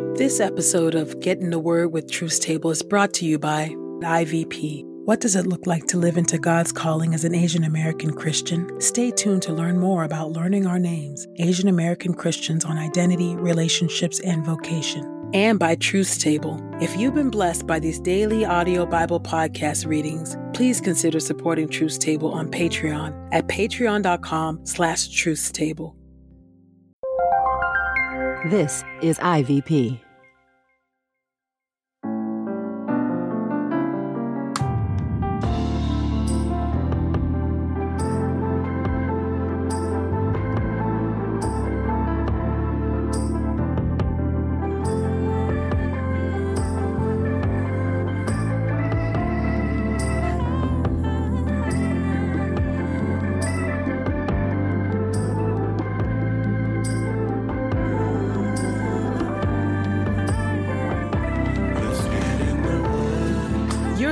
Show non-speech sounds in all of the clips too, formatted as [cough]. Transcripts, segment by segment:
This episode of Get in the Word with Truth's Table is brought to you by IVP. What does it look like to live into God's calling as an Asian American Christian? Stay tuned to learn more about learning our names, Asian American Christians on identity, relationships, and vocation. And by Truth's Table. If you've been blessed by these daily audio Bible podcast readings, please consider supporting Truth's Table on Patreon at patreon.com slash truthstable. This is IVP.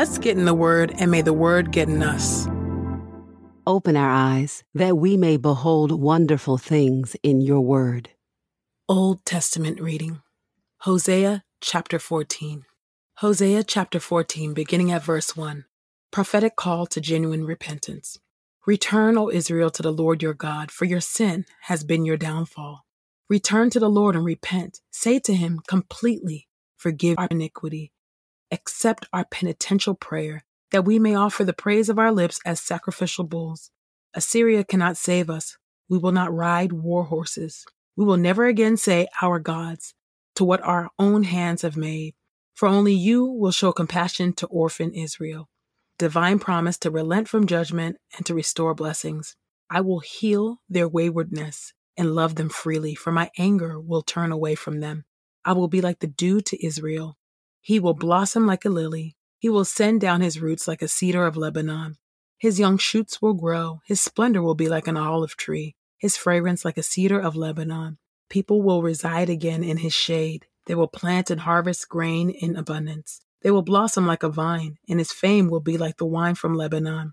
Let's get in the Word, and may the Word get in us. Open our eyes that we may behold wonderful things in your word. Old Testament reading Hosea chapter 14. Hosea chapter 14, beginning at verse 1. Prophetic call to genuine repentance. Return, O Israel, to the Lord your God, for your sin has been your downfall. Return to the Lord and repent. Say to him completely, Forgive our iniquity. Accept our penitential prayer, that we may offer the praise of our lips as sacrificial bulls. Assyria cannot save us. We will not ride war horses. We will never again say, Our gods, to what our own hands have made. For only you will show compassion to orphan Israel. Divine promise to relent from judgment and to restore blessings. I will heal their waywardness and love them freely, for my anger will turn away from them. I will be like the dew to Israel. He will blossom like a lily. He will send down his roots like a cedar of Lebanon. His young shoots will grow. His splendor will be like an olive tree, his fragrance like a cedar of Lebanon. People will reside again in his shade. They will plant and harvest grain in abundance. They will blossom like a vine, and his fame will be like the wine from Lebanon.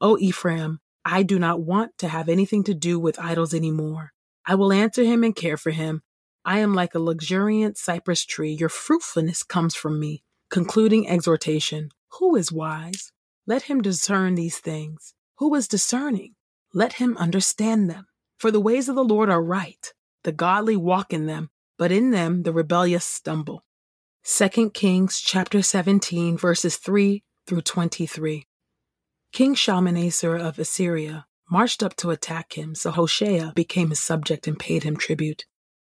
O Ephraim, I do not want to have anything to do with idols anymore. I will answer him and care for him. I am like a luxuriant cypress tree. Your fruitfulness comes from me. Concluding exhortation Who is wise? Let him discern these things. Who is discerning? Let him understand them. For the ways of the Lord are right. The godly walk in them, but in them the rebellious stumble. 2 Kings chapter 17 verses 3 through 23. King Shalmaneser of Assyria marched up to attack him, so Hoshea became his subject and paid him tribute.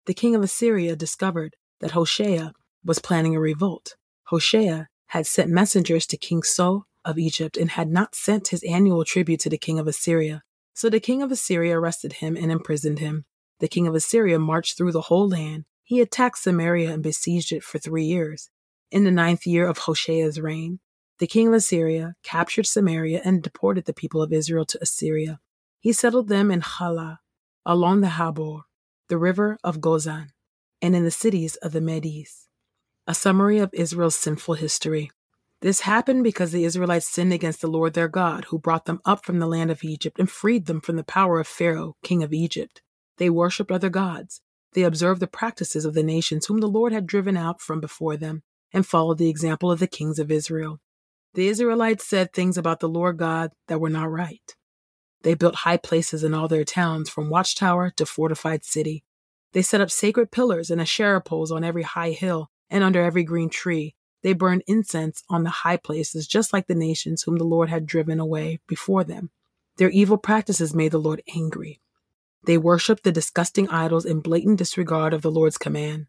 The king of Assyria discovered that Hoshea was planning a revolt. Hoshea had sent messengers to King So of Egypt and had not sent his annual tribute to the king of Assyria. So the king of Assyria arrested him and imprisoned him. The king of Assyria marched through the whole land. He attacked Samaria and besieged it for three years. In the ninth year of Hoshea's reign, the king of Assyria captured Samaria and deported the people of Israel to Assyria. He settled them in Halah, along the Habor, the river of Gozan, and in the cities of the Medes. A summary of Israel's sinful history. This happened because the Israelites sinned against the Lord their God, who brought them up from the land of Egypt and freed them from the power of Pharaoh, king of Egypt. They worshipped other gods. They observed the practices of the nations whom the Lord had driven out from before them, and followed the example of the kings of Israel. The Israelites said things about the Lord God that were not right. They built high places in all their towns, from watchtower to fortified city. They set up sacred pillars and Asherah poles on every high hill and under every green tree. They burned incense on the high places, just like the nations whom the Lord had driven away before them. Their evil practices made the Lord angry. They worshiped the disgusting idols in blatant disregard of the Lord's command.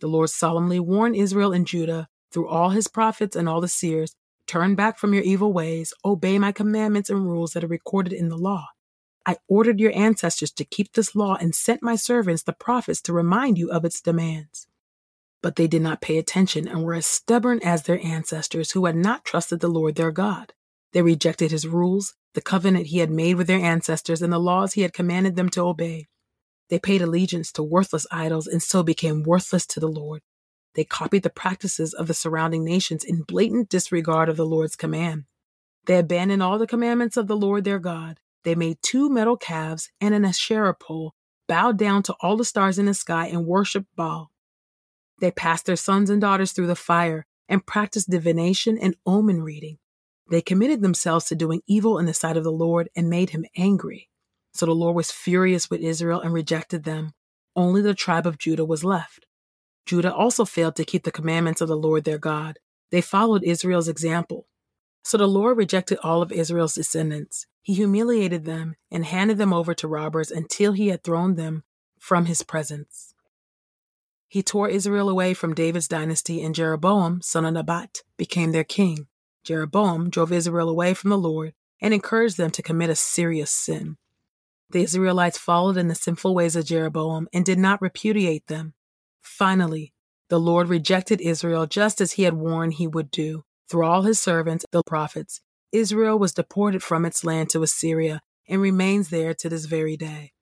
The Lord solemnly warned Israel and Judah through all his prophets and all the seers Turn back from your evil ways, obey my commandments and rules that are recorded in the law. I ordered your ancestors to keep this law and sent my servants, the prophets, to remind you of its demands. But they did not pay attention and were as stubborn as their ancestors who had not trusted the Lord their God. They rejected his rules, the covenant he had made with their ancestors, and the laws he had commanded them to obey. They paid allegiance to worthless idols and so became worthless to the Lord. They copied the practices of the surrounding nations in blatant disregard of the Lord's command. They abandoned all the commandments of the Lord their God. They made two metal calves and an Asherah pole, bowed down to all the stars in the sky, and worshiped Baal. They passed their sons and daughters through the fire and practiced divination and omen reading. They committed themselves to doing evil in the sight of the Lord and made him angry. So the Lord was furious with Israel and rejected them. Only the tribe of Judah was left. Judah also failed to keep the commandments of the Lord their God. They followed Israel's example. So the Lord rejected all of Israel's descendants. He humiliated them and handed them over to robbers until he had thrown them from his presence. He tore Israel away from David's dynasty, and Jeroboam, son of Nebat, became their king. Jeroboam drove Israel away from the Lord and encouraged them to commit a serious sin. The Israelites followed in the sinful ways of Jeroboam and did not repudiate them. Finally, the Lord rejected Israel just as he had warned he would do. Through all his servants, the prophets, Israel was deported from its land to Assyria and remains there to this very day.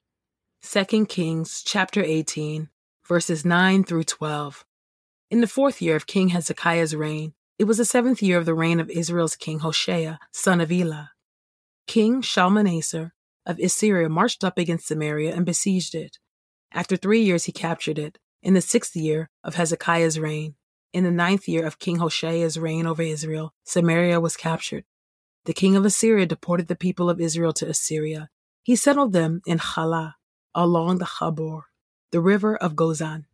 2 Kings chapter 18 verses 9 through 12. In the fourth year of King Hezekiah's reign, it was the seventh year of the reign of Israel's king Hoshea, son of Elah. King Shalmaneser of Assyria marched up against Samaria and besieged it. After three years, he captured it. In the sixth year of Hezekiah's reign, in the ninth year of King Hoshea's reign over Israel, Samaria was captured. The king of Assyria deported the people of Israel to Assyria. He settled them in Halah, along the Habor, the river of Gozan,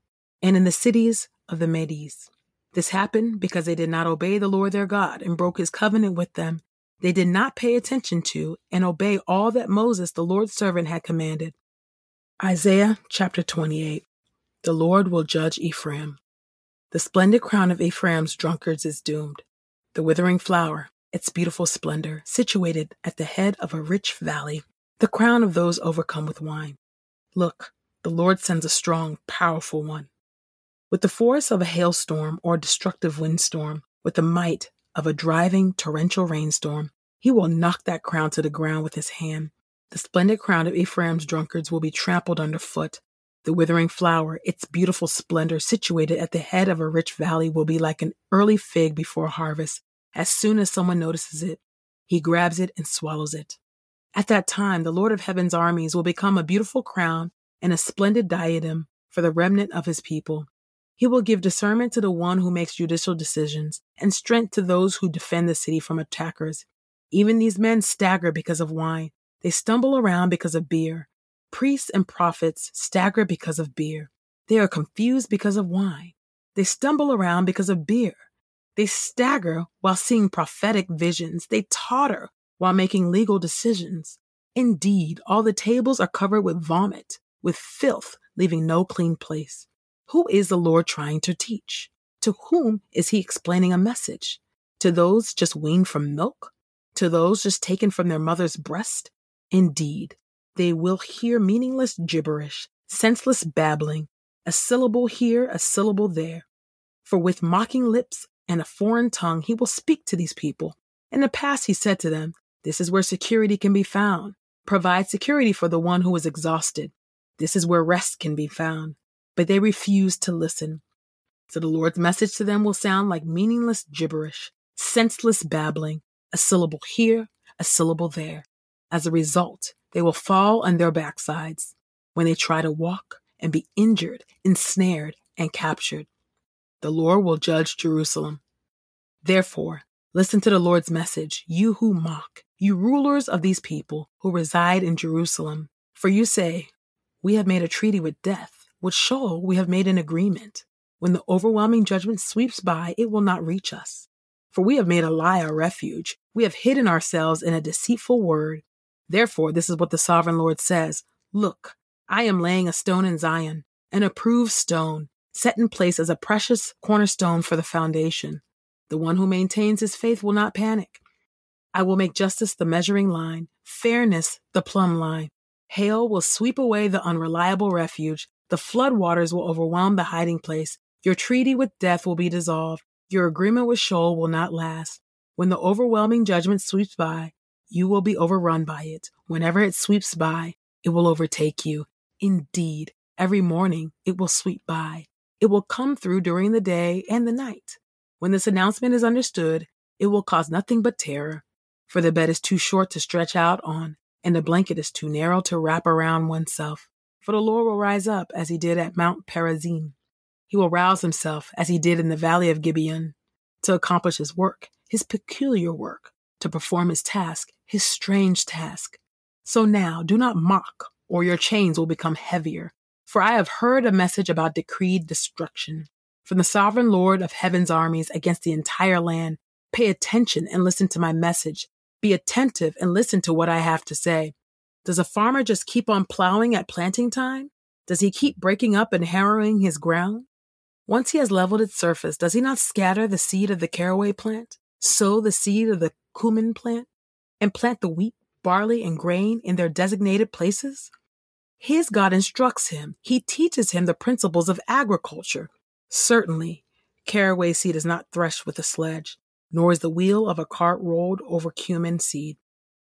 and in the cities of the Medes. This happened because they did not obey the Lord their God and broke his covenant with them. They did not pay attention to and obey all that Moses, the Lord's servant, had commanded. Isaiah chapter 28 The Lord will judge Ephraim. The splendid crown of Ephraim's drunkards is doomed. The withering flower, its beautiful splendor, situated at the head of a rich valley, the crown of those overcome with wine. Look, the Lord sends a strong, powerful one. With the force of a hailstorm or a destructive windstorm, with the might of a driving torrential rainstorm, he will knock that crown to the ground with his hand. The splendid crown of Ephraim's drunkards will be trampled underfoot. The withering flower, its beautiful splendor, situated at the head of a rich valley, will be like an early fig before harvest. As soon as someone notices it, he grabs it and swallows it. At that time, the Lord of heaven's armies will become a beautiful crown and a splendid diadem for the remnant of his people. He will give discernment to the one who makes judicial decisions and strength to those who defend the city from attackers. Even these men stagger because of wine. They stumble around because of beer. Priests and prophets stagger because of beer. They are confused because of wine. They stumble around because of beer. They stagger while seeing prophetic visions. They totter while making legal decisions. Indeed, all the tables are covered with vomit with filth, leaving no clean place. Who is the Lord trying to teach? To whom is he explaining a message? To those just weaned from milk? To those just taken from their mother's breast? Indeed, they will hear meaningless gibberish, senseless babbling, a syllable here, a syllable there. For with mocking lips and a foreign tongue, he will speak to these people. In the past, he said to them, This is where security can be found. Provide security for the one who is exhausted. This is where rest can be found. But they refuse to listen. So the Lord's message to them will sound like meaningless gibberish, senseless babbling, a syllable here, a syllable there. As a result, they will fall on their backsides when they try to walk and be injured, ensnared, and captured. The Lord will judge Jerusalem. Therefore, listen to the Lord's message, you who mock, you rulers of these people who reside in Jerusalem. For you say, we have made a treaty with death, with Sheol we have made an agreement. When the overwhelming judgment sweeps by, it will not reach us. For we have made a lie our refuge. We have hidden ourselves in a deceitful word. Therefore, this is what the sovereign Lord says Look, I am laying a stone in Zion, an approved stone, set in place as a precious cornerstone for the foundation. The one who maintains his faith will not panic. I will make justice the measuring line, fairness the plumb line. Hail will sweep away the unreliable refuge. The floodwaters will overwhelm the hiding place. Your treaty with death will be dissolved. Your agreement with Sheol will not last. When the overwhelming judgment sweeps by, you will be overrun by it. Whenever it sweeps by, it will overtake you. Indeed, every morning it will sweep by. It will come through during the day and the night. When this announcement is understood, it will cause nothing but terror. For the bed is too short to stretch out on, and the blanket is too narrow to wrap around oneself. For the Lord will rise up as he did at Mount Perazim. He will rouse himself as he did in the valley of Gibeon to accomplish his work, his peculiar work, to perform his task, his strange task. So now do not mock, or your chains will become heavier. For I have heard a message about decreed destruction from the sovereign Lord of heaven's armies against the entire land. Pay attention and listen to my message. Be attentive and listen to what I have to say. Does a farmer just keep on plowing at planting time? Does he keep breaking up and harrowing his ground? Once he has leveled its surface, does he not scatter the seed of the caraway plant, sow the seed of the cumin plant, and plant the wheat, barley, and grain in their designated places? His God instructs him. He teaches him the principles of agriculture. Certainly, caraway seed is not threshed with a sledge, nor is the wheel of a cart rolled over cumin seed.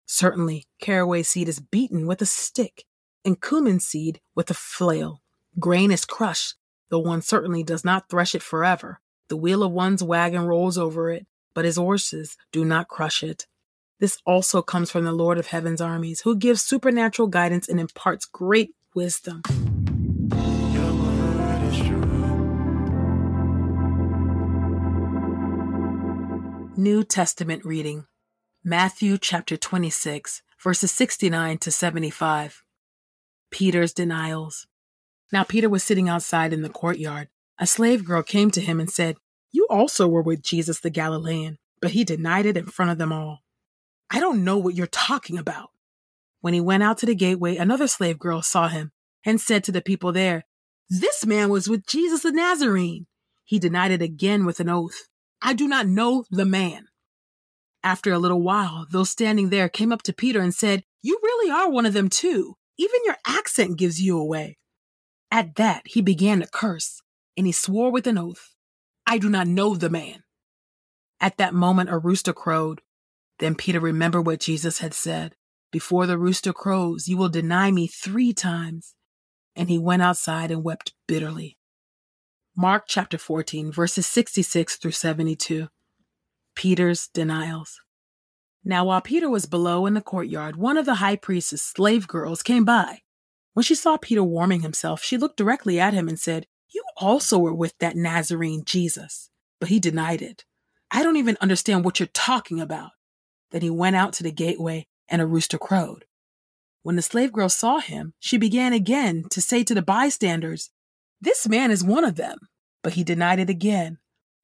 Certainly, caraway seed is beaten with a stick, and cumin seed with a flail. Grain is crushed, though one certainly does not thresh it forever. The wheel of one's wagon rolls over it, but his horses do not crush it. This also comes from the Lord of heaven's armies, who gives supernatural guidance and imparts great wisdom. New Testament reading Matthew chapter 26, verses 69 to 75. Peter's denials. Now Peter was sitting outside in the courtyard. A slave girl came to him and said, You also were with Jesus the Galilean. But he denied it in front of them all. I don't know what you're talking about. When he went out to the gateway, another slave girl saw him and said to the people there, This man was with Jesus the Nazarene. He denied it again with an oath. I do not know the man. After a little while, those standing there came up to Peter and said, You really are one of them too. Even your accent gives you away. At that, he began to curse, and he swore with an oath, I do not know the man. At that moment, a rooster crowed. Then Peter remembered what Jesus had said Before the rooster crows, you will deny me three times. And he went outside and wept bitterly. Mark chapter 14, verses 66 through 72. Peter's denials. Now, while Peter was below in the courtyard, one of the high priest's slave girls came by. When she saw Peter warming himself, she looked directly at him and said, You also were with that Nazarene Jesus. But he denied it. I don't even understand what you're talking about. Then he went out to the gateway, and a rooster crowed. When the slave girl saw him, she began again to say to the bystanders, This man is one of them. But he denied it again.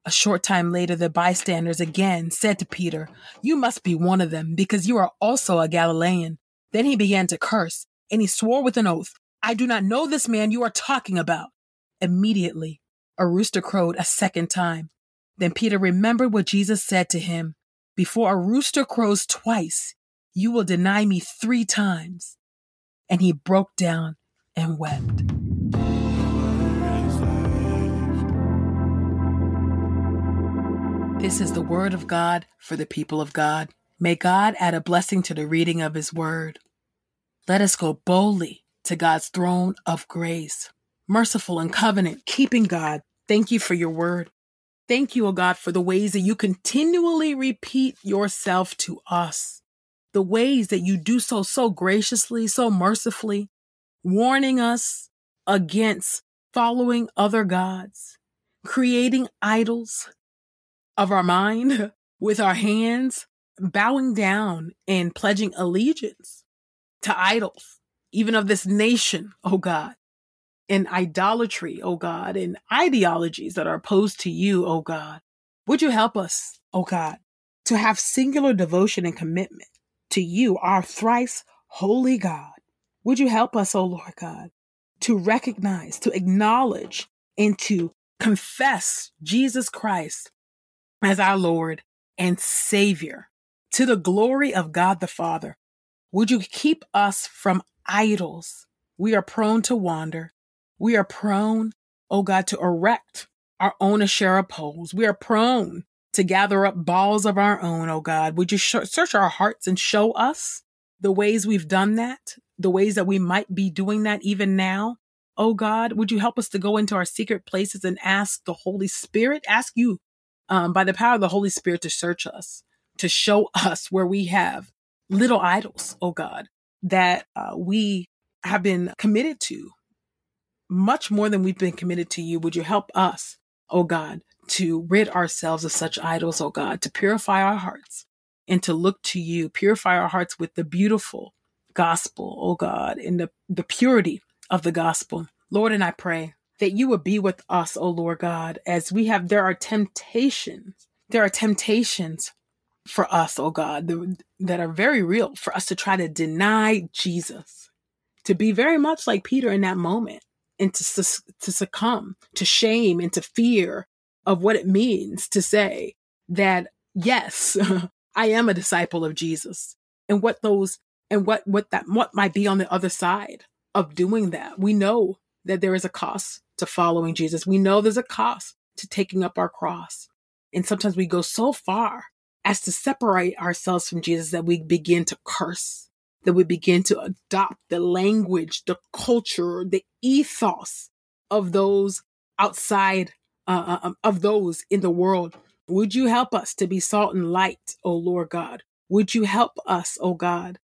A short time later, the bystanders again said to Peter, You must be one of them, because you are also a Galilean. Then he began to curse, and he swore with an oath, I do not know this man you are talking about. Immediately, a rooster crowed a second time. Then Peter remembered what Jesus said to him before a rooster crows twice, you will deny me three times. And he broke down and wept. This is the word of God for the people of God. May God add a blessing to the reading of his word. Let us go boldly to God's throne of grace. Merciful and covenant keeping God, thank you for your word. Thank you, O oh God, for the ways that you continually repeat yourself to us. The ways that you do so, so graciously, so mercifully, warning us against following other gods, creating idols of our mind [laughs] with our hands, bowing down and pledging allegiance to idols, even of this nation, oh God in idolatry, O God, and ideologies that are opposed to you, O God. Would you help us, O God, to have singular devotion and commitment to you, our thrice holy God? Would you help us, O Lord God, to recognize, to acknowledge, and to confess Jesus Christ as our Lord and Savior to the glory of God the Father? Would you keep us from idols? We are prone to wander. We are prone, oh God, to erect our own Asherah poles. We are prone to gather up Baals of our own, oh God. Would you sh- search our hearts and show us the ways we've done that, the ways that we might be doing that even now? Oh God, would you help us to go into our secret places and ask the Holy Spirit, ask you um, by the power of the Holy Spirit to search us, to show us where we have little idols, oh God, that uh, we have been committed to much more than we've been committed to you. Would you help us, oh God, to rid ourselves of such idols, oh God, to purify our hearts and to look to you, purify our hearts with the beautiful gospel, oh God, in the, the purity of the gospel. Lord, and I pray that you would be with us, oh Lord God, as we have, there are temptations. There are temptations for us, oh God, that are very real for us to try to deny Jesus, to be very much like Peter in that moment and to, to succumb to shame and to fear of what it means to say that, yes, [laughs] I am a disciple of Jesus and what those and what, what that, what might be on the other side of doing that. We know that there is a cost to following Jesus. We know there's a cost to taking up our cross. And sometimes we go so far as to separate ourselves from Jesus that we begin to curse, that we begin to adopt the language, the culture, the ethos of those outside, uh, uh um, of those in the world. Would you help us to be salt and light, O Lord God? Would you help us, O God,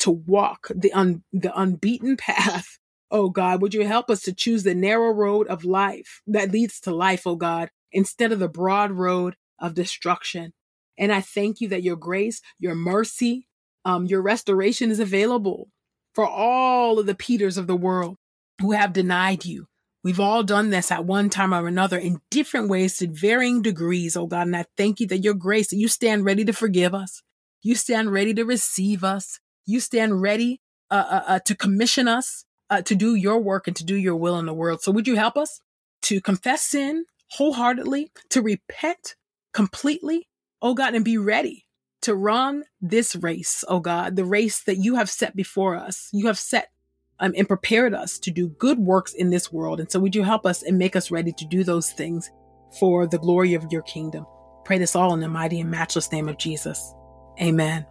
to walk the un, the unbeaten [laughs] path. O God, would you help us to choose the narrow road of life that leads to life, O God, instead of the broad road of destruction. And I thank you that your grace, your mercy, um, your restoration is available for all of the Peters of the world who have denied you. We've all done this at one time or another in different ways to varying degrees, oh God. And I thank you that your grace, that you stand ready to forgive us. You stand ready to receive us you stand ready uh, uh, uh, to commission us uh, to do your work and to do your will in the world. So would you help us to confess sin wholeheartedly, to repent completely, oh God, and be ready to run this race, oh God, the race that you have set before us. You have set um, and prepared us to do good works in this world. And so would you help us and make us ready to do those things for the glory of your kingdom? Pray this all in the mighty and matchless name of Jesus. Amen.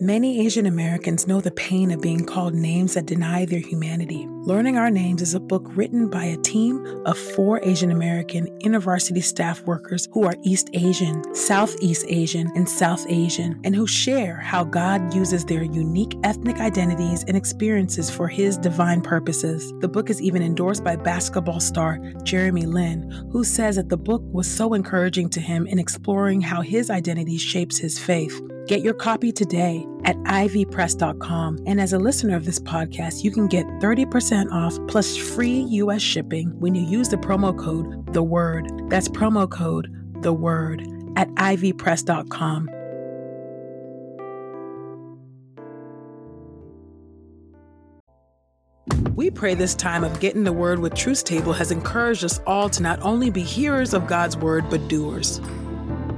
Many Asian Americans know the pain of being called names that deny their humanity. Learning Our Names is a book written by a team of four Asian American InterVarsity staff workers who are East Asian, Southeast Asian, and South Asian, and who share how God uses their unique ethnic identities and experiences for His divine purposes. The book is even endorsed by basketball star Jeremy Lin, who says that the book was so encouraging to him in exploring how his identity shapes his faith. Get your copy today at ivpress.com. And as a listener of this podcast, you can get 30% off plus free US shipping when you use the promo code The Word. That's promo code The Word at ivpress.com. We pray this time of getting the word with Truth's Table has encouraged us all to not only be hearers of God's word, but doers.